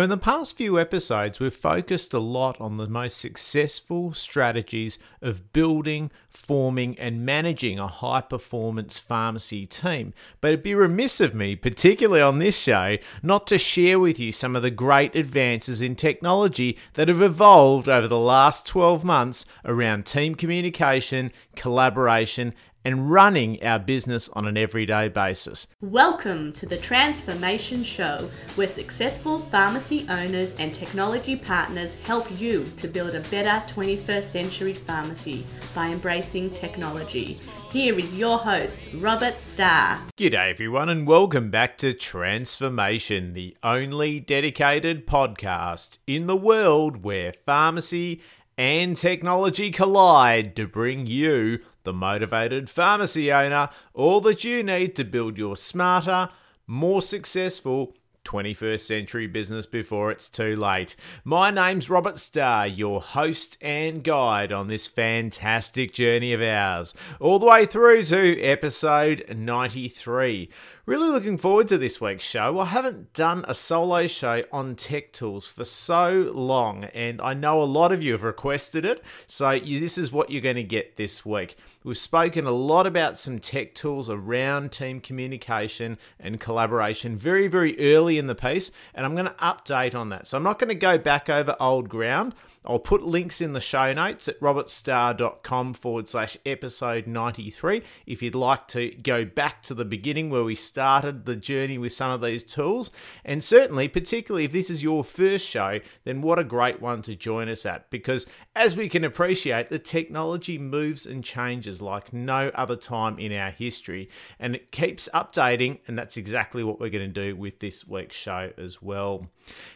Now, in the past few episodes, we've focused a lot on the most successful strategies of building, forming, and managing a high performance pharmacy team. But it'd be remiss of me, particularly on this show, not to share with you some of the great advances in technology that have evolved over the last 12 months around team communication, collaboration, and running our business on an everyday basis. Welcome to the Transformation Show, where successful pharmacy owners and technology partners help you to build a better 21st century pharmacy by embracing technology. Here is your host, Robert Starr. G'day, everyone, and welcome back to Transformation, the only dedicated podcast in the world where pharmacy and technology collide to bring you the motivated pharmacy owner, all that you need to build your smarter, more successful 21st century business before it's too late. My name's Robert Starr, your host and guide on this fantastic journey of ours, all the way through to episode 93. Really looking forward to this week's show. I haven't done a solo show on tech tools for so long, and I know a lot of you have requested it, so you, this is what you're going to get this week. We've spoken a lot about some tech tools around team communication and collaboration very, very early in the piece, and I'm going to update on that. So I'm not going to go back over old ground. I'll put links in the show notes at robertstar.com forward slash episode 93 if you'd like to go back to the beginning where we started the journey with some of these tools. And certainly, particularly if this is your first show, then what a great one to join us at because as we can appreciate, the technology moves and changes like no other time in our history and it keeps updating, and that's exactly what we're going to do with this week's show as well.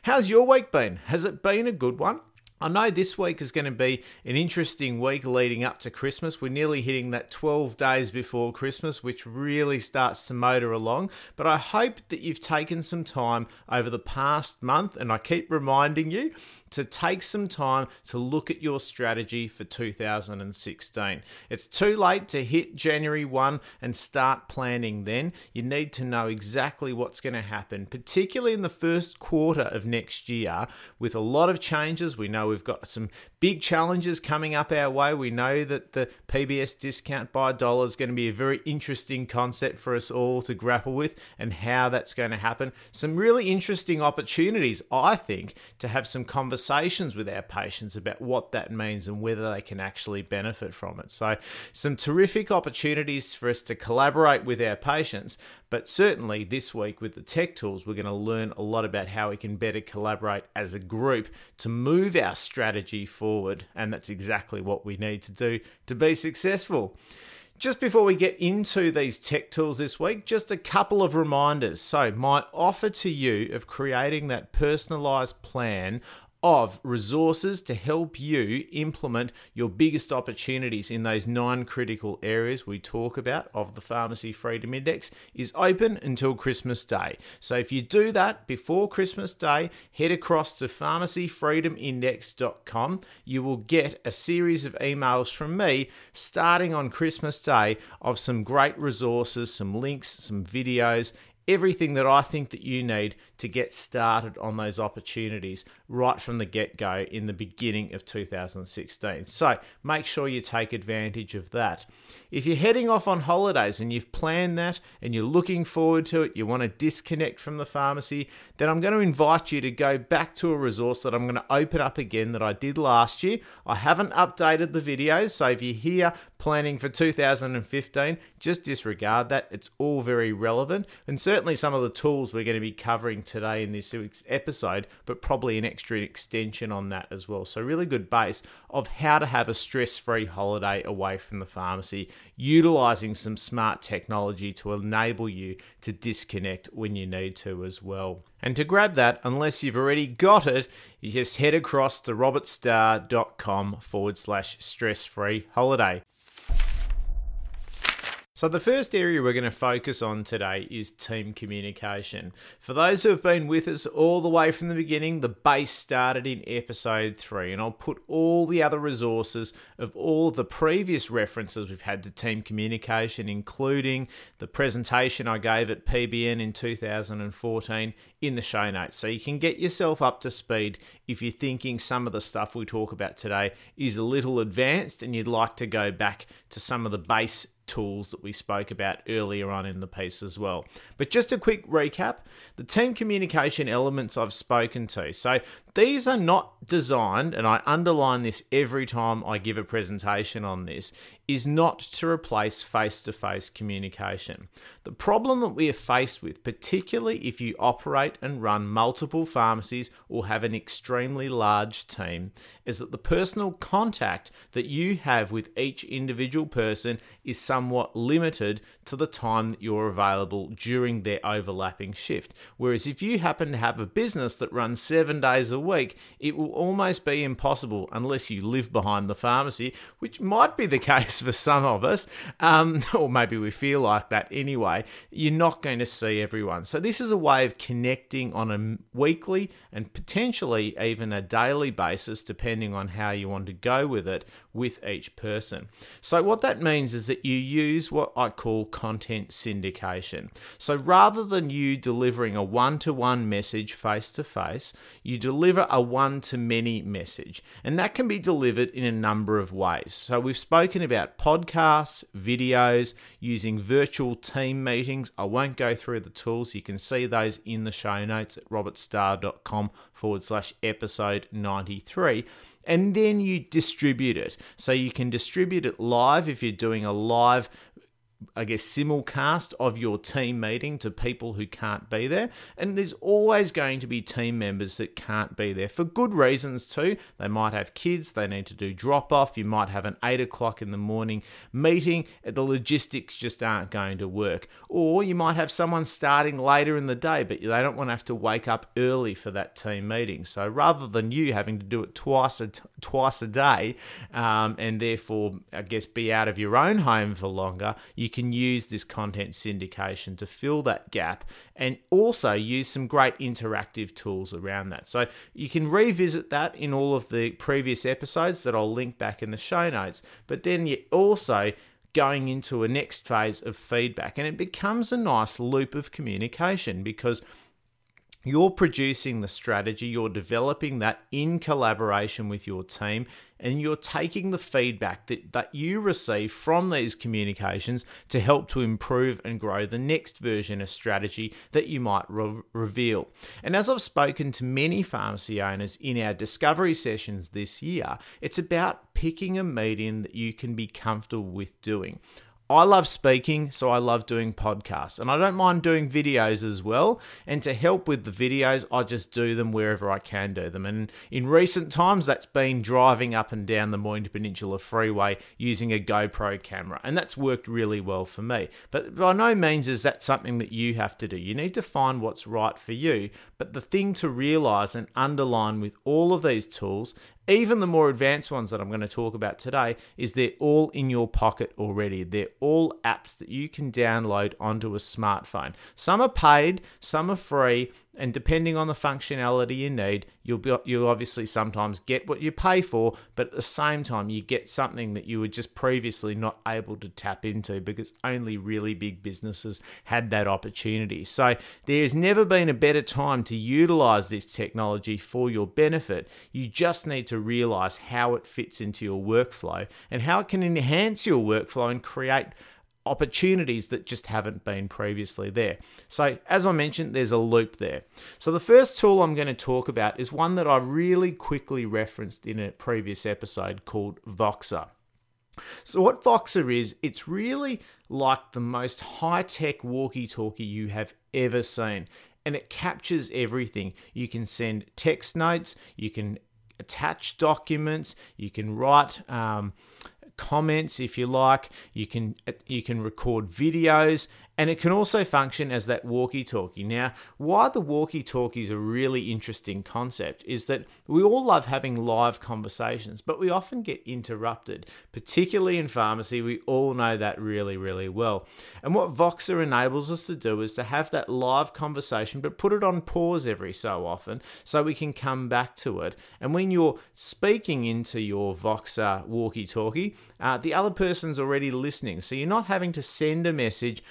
How's your week been? Has it been a good one? I know this week is going to be an interesting week leading up to Christmas. We're nearly hitting that 12 days before Christmas, which really starts to motor along. But I hope that you've taken some time over the past month, and I keep reminding you to take some time to look at your strategy for 2016. It's too late to hit January 1 and start planning then. You need to know exactly what's going to happen, particularly in the first quarter of next year with a lot of changes. We know we've got some big challenges coming up our way. We know that the PBS discount by dollar is going to be a very interesting concept for us all to grapple with and how that's going to happen. Some really interesting opportunities, I think, to have some conversations with our patients about what that means and whether they can actually benefit from it. So, some terrific opportunities for us to collaborate with our patients, but certainly this week with the tech tools, we're going to learn a lot about how we can better collaborate as a group to move our strategy forward. And that's exactly what we need to do to be successful. Just before we get into these tech tools this week, just a couple of reminders. So, my offer to you of creating that personalized plan of resources to help you implement your biggest opportunities in those nine critical areas we talk about of the Pharmacy Freedom Index is open until Christmas Day. So if you do that before Christmas Day, head across to pharmacyfreedomindex.com. You will get a series of emails from me starting on Christmas Day of some great resources, some links, some videos, everything that I think that you need to get started on those opportunities right from the get-go in the beginning of 2016. So, make sure you take advantage of that. If you're heading off on holidays and you've planned that and you're looking forward to it, you want to disconnect from the pharmacy, then I'm going to invite you to go back to a resource that I'm going to open up again that I did last year. I haven't updated the videos, so if you're here planning for 2015, just disregard that. It's all very relevant and certainly some of the tools we're going to be covering today in this week's episode, but probably an extra extension on that as well. So, really good base of how to have a stress free holiday away from the pharmacy, utilizing some smart technology to enable you to disconnect when you need to as well. And to grab that, unless you've already got it, you just head across to robertstar.com forward slash stress free holiday. So, the first area we're going to focus on today is team communication. For those who have been with us all the way from the beginning, the base started in episode three, and I'll put all the other resources of all of the previous references we've had to team communication, including the presentation I gave at PBN in 2014, in the show notes. So, you can get yourself up to speed if you're thinking some of the stuff we talk about today is a little advanced and you'd like to go back to some of the base tools that we spoke about earlier on in the piece as well. But just a quick recap the team communication elements I've spoken to. So these are not designed, and I underline this every time I give a presentation on this, is not to replace face to face communication. The problem that we are faced with, particularly if you operate and run multiple pharmacies or have an extremely large team, is that the personal contact that you have with each individual person is somewhat limited to the time that you're available during their overlapping shift. Whereas if you happen to have a business that runs seven days a week, it will almost be impossible unless you live behind the pharmacy, which might be the case for some of us, um, or maybe we feel like that anyway. You're not going to see everyone. So, this is a way of connecting on a weekly and potentially even a daily basis, depending on how you want to go with it, with each person. So, what that means is that you use what I call content syndication. So, rather than you delivering a one to one message face to face, you deliver a one to many message. And that can be delivered in a number of ways. So, we've spoken about podcasts, videos, using virtual team meetings. I won't go through the tools, you can see those in the show notes at robertstar.com forward slash episode 93 and then you distribute it. So you can distribute it live if you're doing a live I guess, simulcast of your team meeting to people who can't be there. And there's always going to be team members that can't be there for good reasons too. They might have kids, they need to do drop off, you might have an eight o'clock in the morning meeting, the logistics just aren't going to work. Or you might have someone starting later in the day, but they don't want to have to wake up early for that team meeting. So rather than you having to do it twice a, t- twice a day um, and therefore, I guess, be out of your own home for longer, you can use this content syndication to fill that gap and also use some great interactive tools around that. So you can revisit that in all of the previous episodes that I'll link back in the show notes, but then you also going into a next phase of feedback and it becomes a nice loop of communication because you're producing the strategy, you're developing that in collaboration with your team, and you're taking the feedback that, that you receive from these communications to help to improve and grow the next version of strategy that you might re- reveal. And as I've spoken to many pharmacy owners in our discovery sessions this year, it's about picking a medium that you can be comfortable with doing. I love speaking, so I love doing podcasts. And I don't mind doing videos as well. And to help with the videos, I just do them wherever I can do them. And in recent times, that's been driving up and down the Mornington Peninsula Freeway using a GoPro camera. And that's worked really well for me. But by no means is that something that you have to do. You need to find what's right for you. But the thing to realize and underline with all of these tools even the more advanced ones that I'm going to talk about today, is they're all in your pocket already. They're all apps that you can download onto a smartphone. Some are paid, some are free, and depending on the functionality you need, you'll be, you'll obviously sometimes get what you pay for, but at the same time you get something that you were just previously not able to tap into because only really big businesses had that opportunity. So there's never been a better time to utilize this technology for your benefit. You just need to realize how it fits into your workflow and how it can enhance your workflow and create opportunities that just haven't been previously there. So, as I mentioned, there's a loop there. So, the first tool I'm going to talk about is one that I really quickly referenced in a previous episode called Voxer. So, what Voxer is, it's really like the most high tech walkie talkie you have ever seen. And it captures everything. You can send text notes, you can attach documents, you can write um, comments if you like. You can you can record videos And it can also function as that walkie talkie. Now, why the walkie talkie is a really interesting concept is that we all love having live conversations, but we often get interrupted, particularly in pharmacy. We all know that really, really well. And what Voxer enables us to do is to have that live conversation, but put it on pause every so often so we can come back to it. And when you're speaking into your Voxer walkie talkie, uh, the other person's already listening. So you're not having to send a message,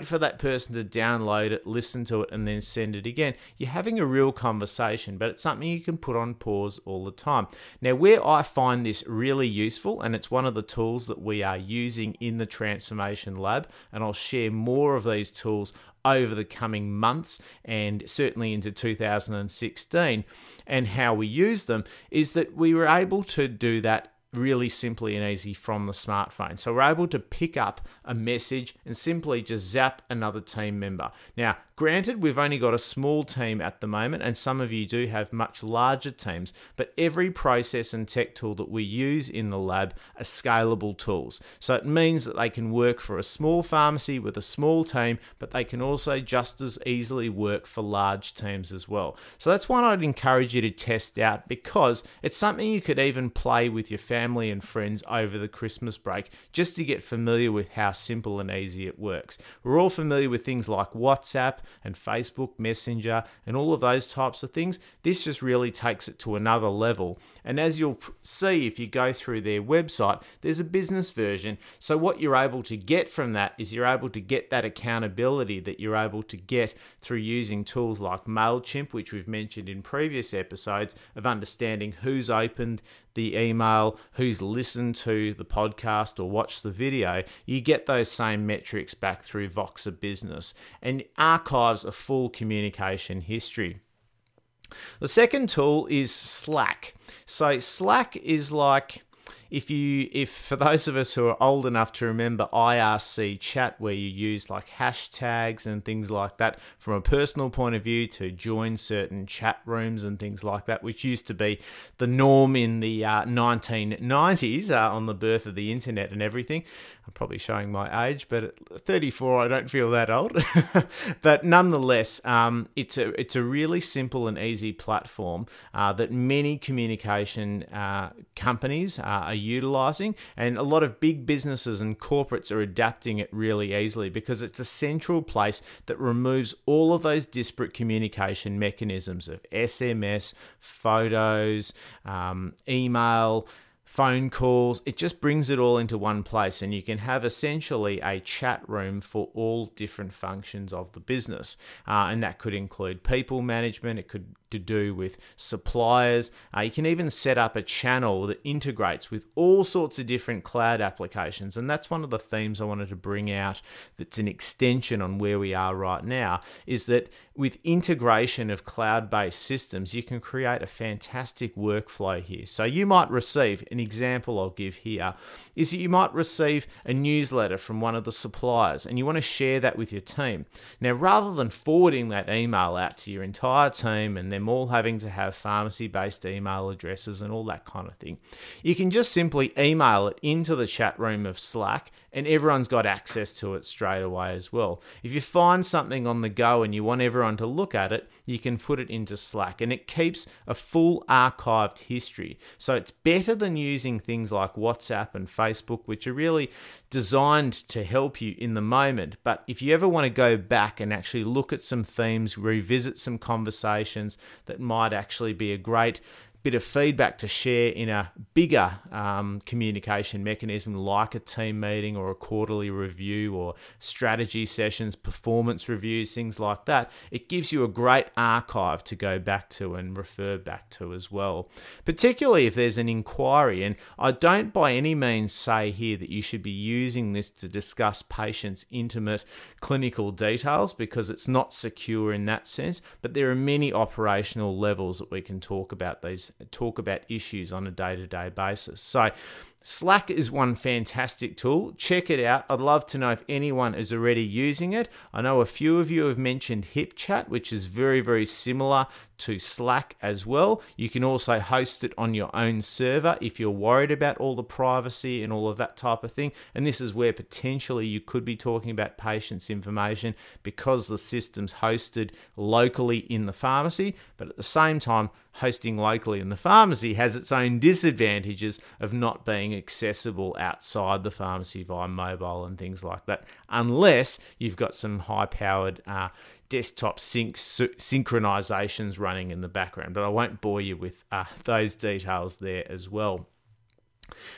for that person to download it, listen to it, and then send it again. You're having a real conversation, but it's something you can put on pause all the time. Now, where I find this really useful, and it's one of the tools that we are using in the Transformation Lab, and I'll share more of these tools over the coming months and certainly into 2016 and how we use them is that we were able to do that really simply and easy from the smartphone. So we're able to pick up a message and simply just zap another team member. Now, Granted, we've only got a small team at the moment, and some of you do have much larger teams, but every process and tech tool that we use in the lab are scalable tools. So it means that they can work for a small pharmacy with a small team, but they can also just as easily work for large teams as well. So that's one I'd encourage you to test out because it's something you could even play with your family and friends over the Christmas break just to get familiar with how simple and easy it works. We're all familiar with things like WhatsApp and Facebook Messenger and all of those types of things. This just really takes it to another level. And as you'll see if you go through their website, there's a business version. So, what you're able to get from that is you're able to get that accountability that you're able to get through using tools like MailChimp, which we've mentioned in previous episodes, of understanding who's opened the email, who's listened to the podcast or watched the video, you get those same metrics back through Voxer Business and archives a full communication history. The second tool is Slack. So, Slack is like if you if for those of us who are old enough to remember IRC chat where you use like hashtags and things like that from a personal point of view to join certain chat rooms and things like that which used to be the norm in the uh, 1990s uh, on the birth of the internet and everything. I'm probably showing my age but at 34 I don't feel that old. But nonetheless um, it's a it's a really simple and easy platform uh, that many communication uh, companies uh, are utilizing. And a lot of big businesses and corporates are adapting it really easily because it's a central place that removes all of those disparate communication mechanisms of SMS, photos, um, email phone calls. It just brings it all into one place, and you can have essentially a chat room for all different functions of the business. Uh, and that could include people management, it could to do with suppliers. Uh, you can even set up a channel that integrates with all sorts of different cloud applications. And that's one of the themes I wanted to bring out that's an extension on where we are right now is that with integration of cloud based systems, you can create a fantastic workflow here. So you might receive an example I'll give here is that you might receive a newsletter from one of the suppliers and you want to share that with your team. Now, rather than forwarding that email out to your entire team and then them all having to have pharmacy based email addresses and all that kind of thing. You can just simply email it into the chat room of Slack and everyone's got access to it straight away as well. If you find something on the go and you want everyone to look at it, you can put it into Slack and it keeps a full archived history. So it's better than using things like WhatsApp and Facebook, which are really designed to help you in the moment. But if you ever want to go back and actually look at some themes, revisit some conversations that might actually be a great bit of feedback to share in a bigger um, communication mechanism like a team meeting or a quarterly review or strategy sessions, performance reviews, things like that, it gives you a great archive to go back to and refer back to as well. Particularly if there's an inquiry, and I don't by any means say here that you should be using this to discuss patients' intimate clinical details because it's not secure in that sense, but there are many operational levels that we can talk about these talk about issues on a day to day basis. So, Slack is one fantastic tool. Check it out. I'd love to know if anyone is already using it. I know a few of you have mentioned HipChat, which is very, very similar to Slack as well. You can also host it on your own server if you're worried about all the privacy and all of that type of thing. And this is where potentially you could be talking about patients' information because the system's hosted locally in the pharmacy, but at the same time, hosting locally in the pharmacy has its own disadvantages of not being accessible outside the pharmacy via mobile and things like that, unless you've got some high powered uh, desktop sync synchronizations running in the background. But I won't bore you with uh, those details there as well.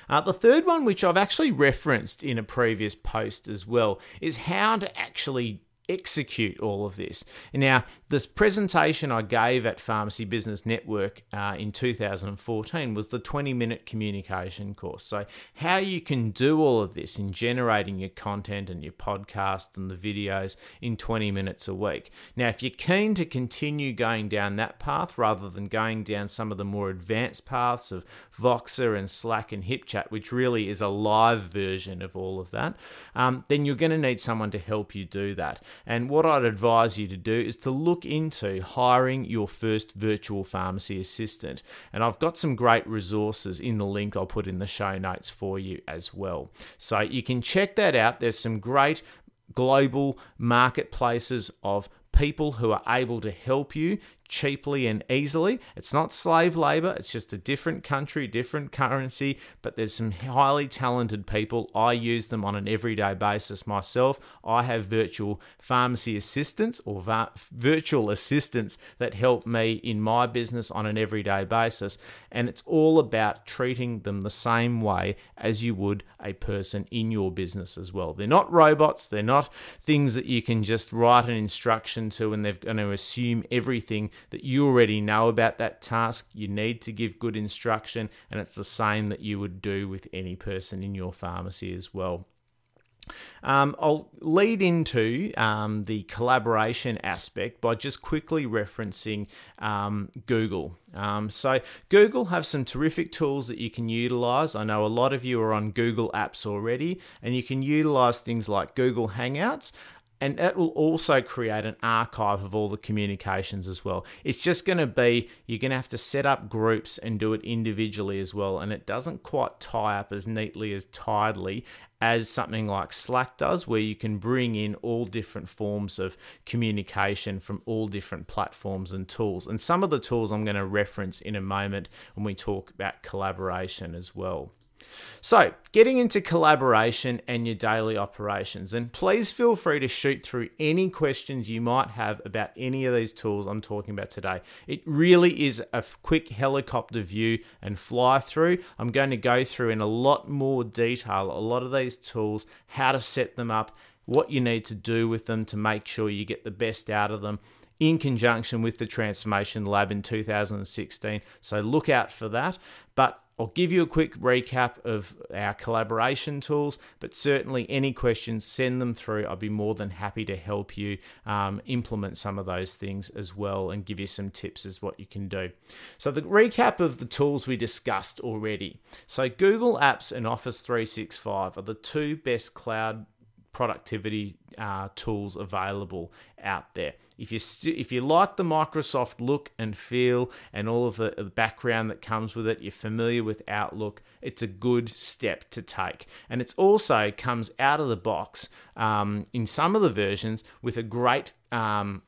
Uh, the third one, which I've actually referenced in a previous post as well, is how to actually execute all of this. Now, this presentation I gave at Pharmacy Business Network uh, in 2014 was the 20 minute communication course. So, how you can do all of this in generating your content and your podcast and the videos in 20 minutes a week. Now, if you're keen to continue going down that path rather than going down some of the more advanced paths of Voxer and Slack and HipChat, which really is a live version of all of that, um, then you're going to need someone to help you do that. And what I'd advise you to do is to look into hiring your first virtual pharmacy assistant. And I've got some great resources in the link I'll put in the show notes for you as well. So you can check that out. There's some great global marketplaces of people who are able to help you cheaply and easily. It's not slave labor, it's just a different country, different currency, but there's some highly talented people. I use them on an everyday basis myself. I have virtual pharmacy assistants or va- virtual assistants that help me in my business on an everyday basis, and it's all about treating them the same way as you would a person in your business as well. They're not robots, they're not things that you can just write an instruction to and they're going to assume everything that you already know about that task. You need to give good instruction, and it's the same that you would do with any person in your pharmacy as well. Um, I'll lead into um, the collaboration aspect by just quickly referencing um, Google. Um, so, Google have some terrific tools that you can utilize. I know a lot of you are on Google Apps already, and you can utilize things like Google Hangouts and that will also create an archive of all the communications as well. It's just going to be, you're going to have to set up groups and do it individually as well. And it doesn't quite tie up as neatly as tidily as something like Slack does, where you can bring in all different forms of communication from all different platforms and tools. And some of the tools I'm going to reference in a moment when we talk about collaboration as well. So, getting into collaboration and your daily operations, and please feel free to shoot through any questions you might have about any of these tools I'm talking about today. It really is a quick helicopter view and fly through. I'm going to go through in a lot more detail a lot of these tools, how to set them up, what you need to do with them to make sure you get the best out of them in conjunction with the Transformation Lab in 2016. So look out for that. But I'll give you a quick recap of our collaboration tools, but certainly any questions, send them through. I'll be more than happy to help you um, implement some of those things as well and give you some tips as what you can do. So, the recap of the tools we discussed already. So, Google Apps and Office 365 are the two best cloud productivity uh, tools available out there. If you st- if you like the Microsoft look and feel and all of the, the background that comes with it, you're familiar with Outlook. It's a good step to take, and it also comes out of the box um, in some of the versions with a great um,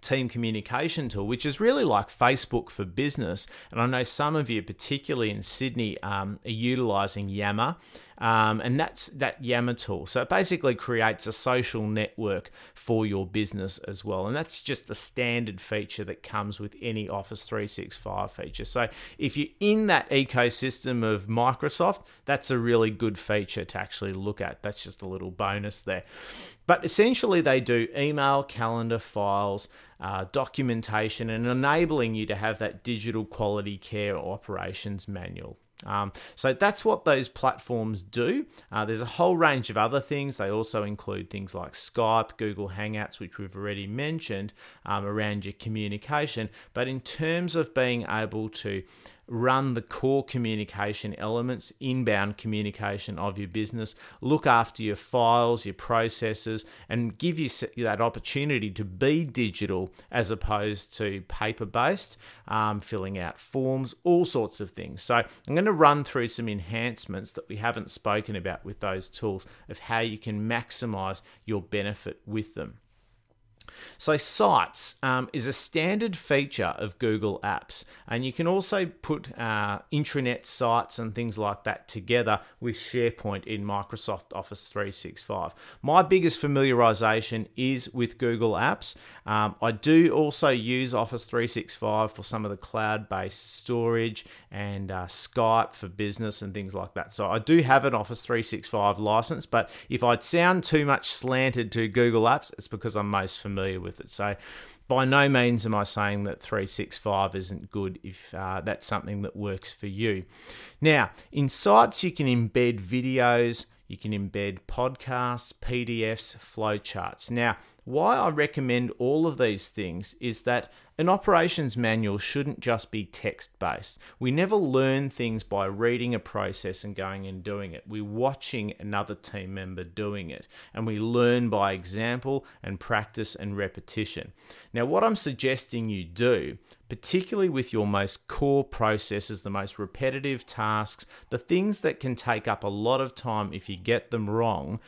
team communication tool, which is really like Facebook for business. And I know some of you, particularly in Sydney, um, are utilizing Yammer. Um, and that's that Yammer tool. So it basically creates a social network for your business as well. And that's just a standard feature that comes with any Office 365 feature. So if you're in that ecosystem of Microsoft, that's a really good feature to actually look at. That's just a little bonus there. But essentially, they do email, calendar, files, uh, documentation, and enabling you to have that digital quality care operations manual. Um, so that's what those platforms do. Uh, there's a whole range of other things. They also include things like Skype, Google Hangouts, which we've already mentioned um, around your communication. But in terms of being able to run the core communication elements, inbound communication of your business, look after your files, your processes, and give you that opportunity to be digital as opposed to paper based, um, filling out forms, all sorts of things. So, I'm going to run through some enhancements that we haven't spoken about with those tools of how you can maximize your benefit with them. So, Sites um, is a standard feature of Google Apps, and you can also put uh, intranet sites and things like that together with SharePoint in Microsoft Office 365. My biggest familiarization is with Google Apps. Um, I do also use Office 365 for some of the cloud based storage and uh, Skype for business and things like that. So, I do have an Office 365 license, but if I sound too much slanted to Google Apps, it's because I'm most familiar with it. So, by no means am I saying that 365 isn't good if uh, that's something that works for you. Now, in Sites, you can embed videos, you can embed podcasts, PDFs, flowcharts. Now, why I recommend all of these things is that an operations manual shouldn't just be text based. We never learn things by reading a process and going and doing it. We're watching another team member doing it, and we learn by example and practice and repetition. Now, what I'm suggesting you do, particularly with your most core processes, the most repetitive tasks, the things that can take up a lot of time if you get them wrong,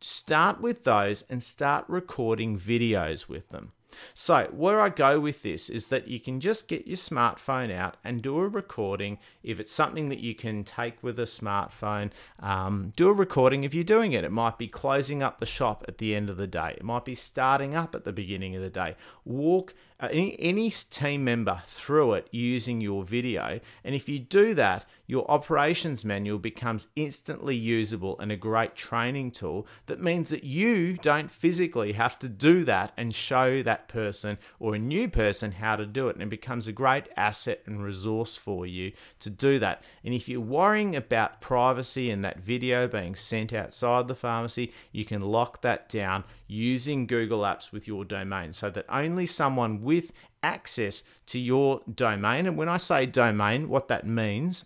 start with those and start recording videos with them. So, where I go with this is that you can just get your smartphone out and do a recording. If it's something that you can take with a smartphone, um, do a recording if you're doing it. It might be closing up the shop at the end of the day, it might be starting up at the beginning of the day. Walk uh, any, any team member through it using your video. And if you do that, your operations manual becomes instantly usable and a great training tool that means that you don't physically have to do that and show that person or a new person how to do it. And it becomes a great asset and resource for you to do that. And if you're worrying about privacy and that video being sent outside the pharmacy, you can lock that down using Google Apps with your domain so that only someone with access to your domain, and when I say domain, what that means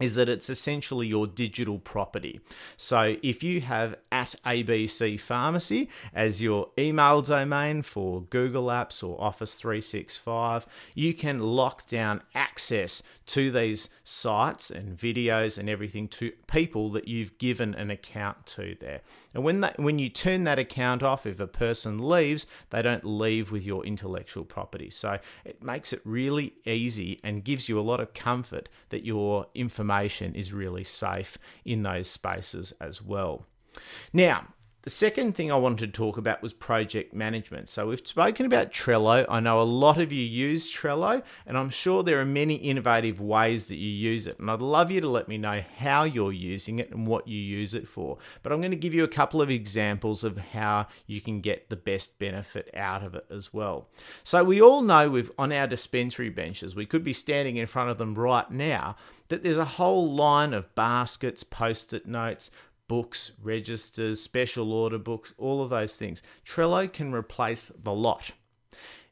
is that it's essentially your digital property. So if you have at ABC Pharmacy as your email domain for Google Apps or Office 365, you can lock down access to these sites and videos and everything to people that you've given an account to there. And when that when you turn that account off, if a person leaves, they don't leave with your intellectual property. So it makes it really easy and gives you a lot of comfort that your information is really safe in those spaces as well. Now, the second thing I wanted to talk about was project management. So, we've spoken about Trello. I know a lot of you use Trello, and I'm sure there are many innovative ways that you use it. And I'd love you to let me know how you're using it and what you use it for. But I'm going to give you a couple of examples of how you can get the best benefit out of it as well. So, we all know we've on our dispensary benches, we could be standing in front of them right now, that there's a whole line of baskets, post it notes, books, registers, special order books, all of those things. Trello can replace the lot.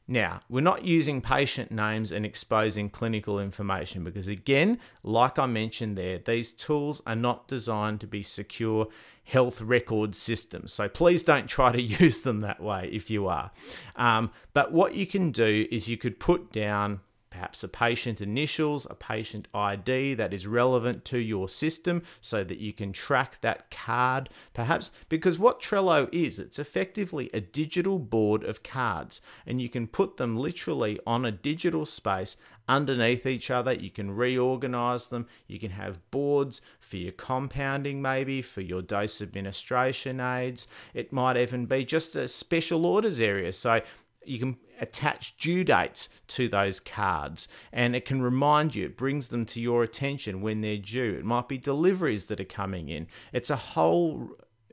Now, we're not using patient names and exposing clinical information because, again, like I mentioned there, these tools are not designed to be secure health record systems. So please don't try to use them that way if you are. Um, but what you can do is you could put down perhaps a patient initials, a patient ID that is relevant to your system so that you can track that card, perhaps because what Trello is, it's effectively a digital board of cards and you can put them literally on a digital space underneath each other. You can reorganize them. You can have boards for your compounding, maybe for your dose administration aids. It might even be just a special orders area. So you can attach due dates to those cards and it can remind you, it brings them to your attention when they're due. It might be deliveries that are coming in. It's a whole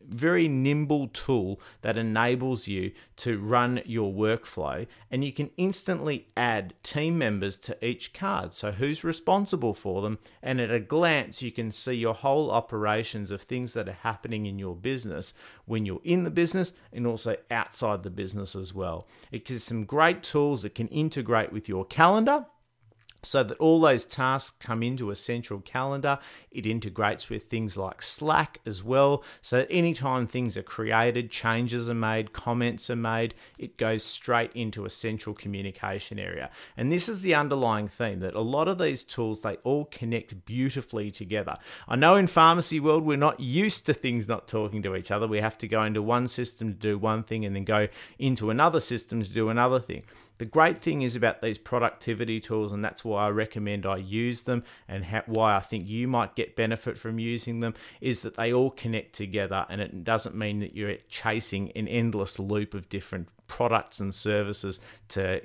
very nimble tool that enables you to run your workflow and you can instantly add team members to each card. So, who's responsible for them? And at a glance, you can see your whole operations of things that are happening in your business when you're in the business and also outside the business as well. It gives some great tools that can integrate with your calendar so that all those tasks come into a central calendar. It integrates with things like Slack as well. So that anytime things are created, changes are made, comments are made, it goes straight into a central communication area. And this is the underlying theme that a lot of these tools they all connect beautifully together. I know in pharmacy world we're not used to things not talking to each other. We have to go into one system to do one thing and then go into another system to do another thing. The great thing is about these productivity tools, and that's why I recommend I use them, and why I think you might get benefit from using them, is that they all connect together, and it doesn't mean that you're chasing an endless loop of different products and services to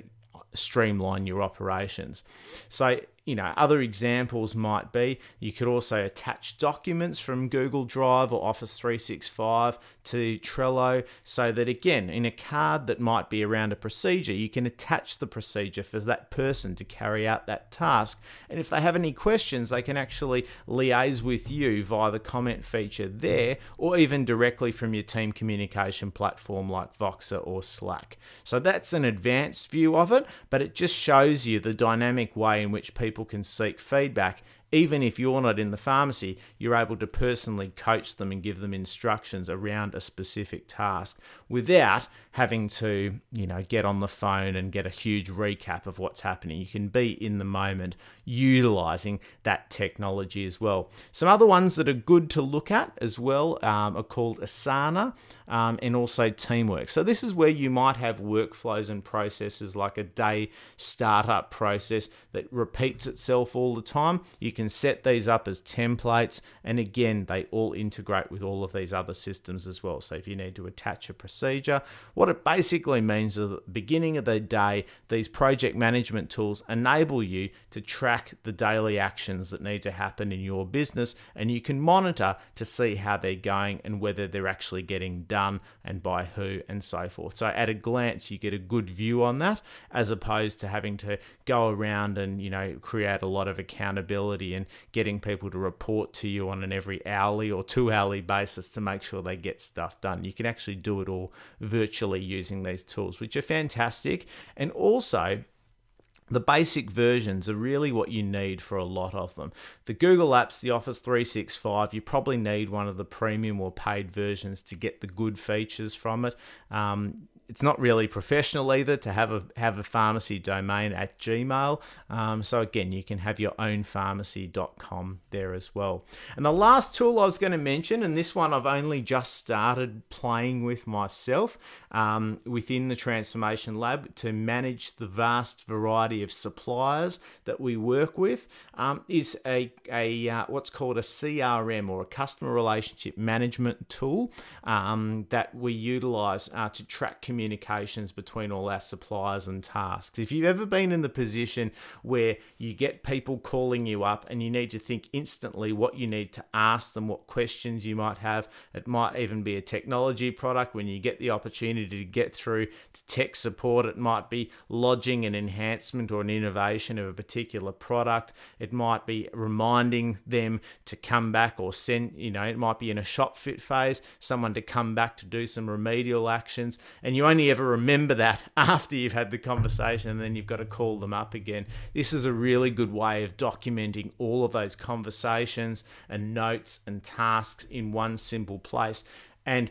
streamline your operations. So you know, other examples might be you could also attach documents from Google Drive or Office 365 to Trello so that, again, in a card that might be around a procedure, you can attach the procedure for that person to carry out that task. And if they have any questions, they can actually liaise with you via the comment feature there or even directly from your team communication platform like Voxer or Slack. So that's an advanced view of it, but it just shows you the dynamic way in which people people can seek feedback even if you're not in the pharmacy, you're able to personally coach them and give them instructions around a specific task without having to, you know, get on the phone and get a huge recap of what's happening. You can be in the moment utilizing that technology as well. Some other ones that are good to look at as well um, are called Asana um, and also Teamwork. So, this is where you might have workflows and processes like a day startup process that repeats itself all the time. You can set these up as templates, and again, they all integrate with all of these other systems as well. So, if you need to attach a procedure, what it basically means is at the beginning of the day, these project management tools enable you to track the daily actions that need to happen in your business, and you can monitor to see how they're going and whether they're actually getting done and by who and so forth. So, at a glance, you get a good view on that as opposed to having to go around and you know create a lot of accountability and getting people to report to you on an every hourly or two hourly basis to make sure they get stuff done. You can actually do it all virtually using these tools, which are fantastic. And also, the basic versions are really what you need for a lot of them. The Google Apps, the Office 365, you probably need one of the premium or paid versions to get the good features from it. Um, it's not really professional either to have a have a pharmacy domain at Gmail. Um, so again, you can have your own pharmacy.com there as well. And the last tool I was going to mention, and this one I've only just started playing with myself um, within the Transformation Lab to manage the vast variety of suppliers that we work with, um, is a, a uh, what's called a CRM or a customer relationship management tool um, that we utilize uh, to track communication communications between all our suppliers and tasks. If you've ever been in the position where you get people calling you up and you need to think instantly what you need to ask them, what questions you might have, it might even be a technology product. When you get the opportunity to get through to tech support, it might be lodging an enhancement or an innovation of a particular product, it might be reminding them to come back or send, you know, it might be in a shop fit phase, someone to come back to do some remedial actions, and you only ever remember that after you've had the conversation and then you've got to call them up again. This is a really good way of documenting all of those conversations and notes and tasks in one simple place. And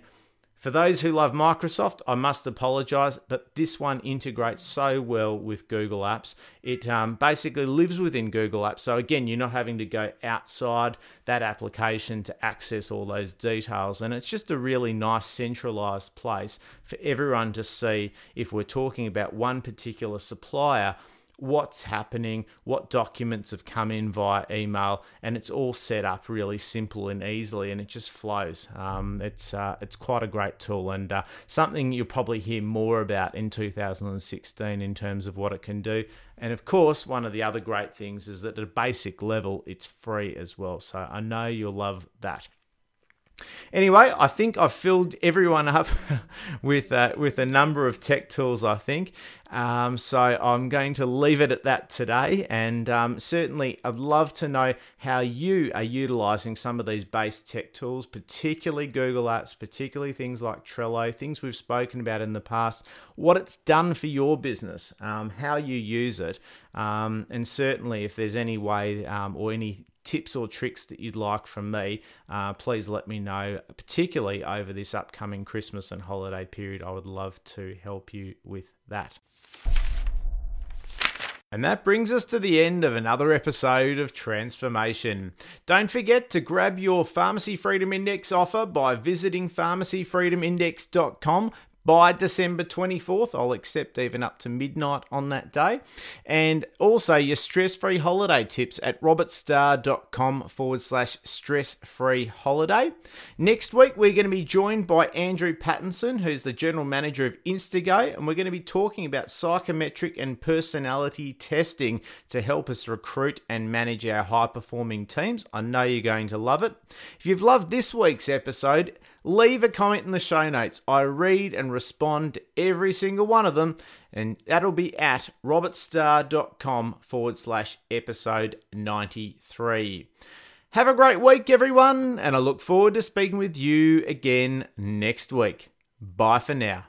for those who love Microsoft, I must apologize, but this one integrates so well with Google Apps. It um, basically lives within Google Apps. So, again, you're not having to go outside that application to access all those details. And it's just a really nice centralized place for everyone to see if we're talking about one particular supplier what's happening, what documents have come in via email, and it's all set up really simple and easily, and it just flows. Um, it's uh, it's quite a great tool and uh, something you'll probably hear more about in 2016 in terms of what it can do. And of course, one of the other great things is that at a basic level, it's free as well. So I know you'll love that. Anyway, I think I've filled everyone up with uh, with a number of tech tools. I think um, so. I'm going to leave it at that today, and um, certainly I'd love to know how you are utilizing some of these base tech tools, particularly Google Apps, particularly things like Trello, things we've spoken about in the past. What it's done for your business, um, how you use it, um, and certainly if there's any way um, or any tips or tricks that you'd like from me, uh, please let me know, particularly over this upcoming Christmas and holiday period. I would love to help you with that. And that brings us to the end of another episode of Transformation. Don't forget to grab your Pharmacy Freedom Index offer by visiting pharmacyfreedomindex.com by December 24th. I'll accept even up to midnight on that day. And also your stress free holiday tips at robertstar.com forward slash stress free holiday. Next week, we're going to be joined by Andrew Pattinson, who's the general manager of Instago, and we're going to be talking about psychometric and personality testing to help us recruit and manage our high performing teams. I know you're going to love it. If you've loved this week's episode, leave a comment in the show notes. I read and respond to every single one of them, and that'll be at robertstar.com forward slash episode 93. Have a great week, everyone, and I look forward to speaking with you again next week. Bye for now.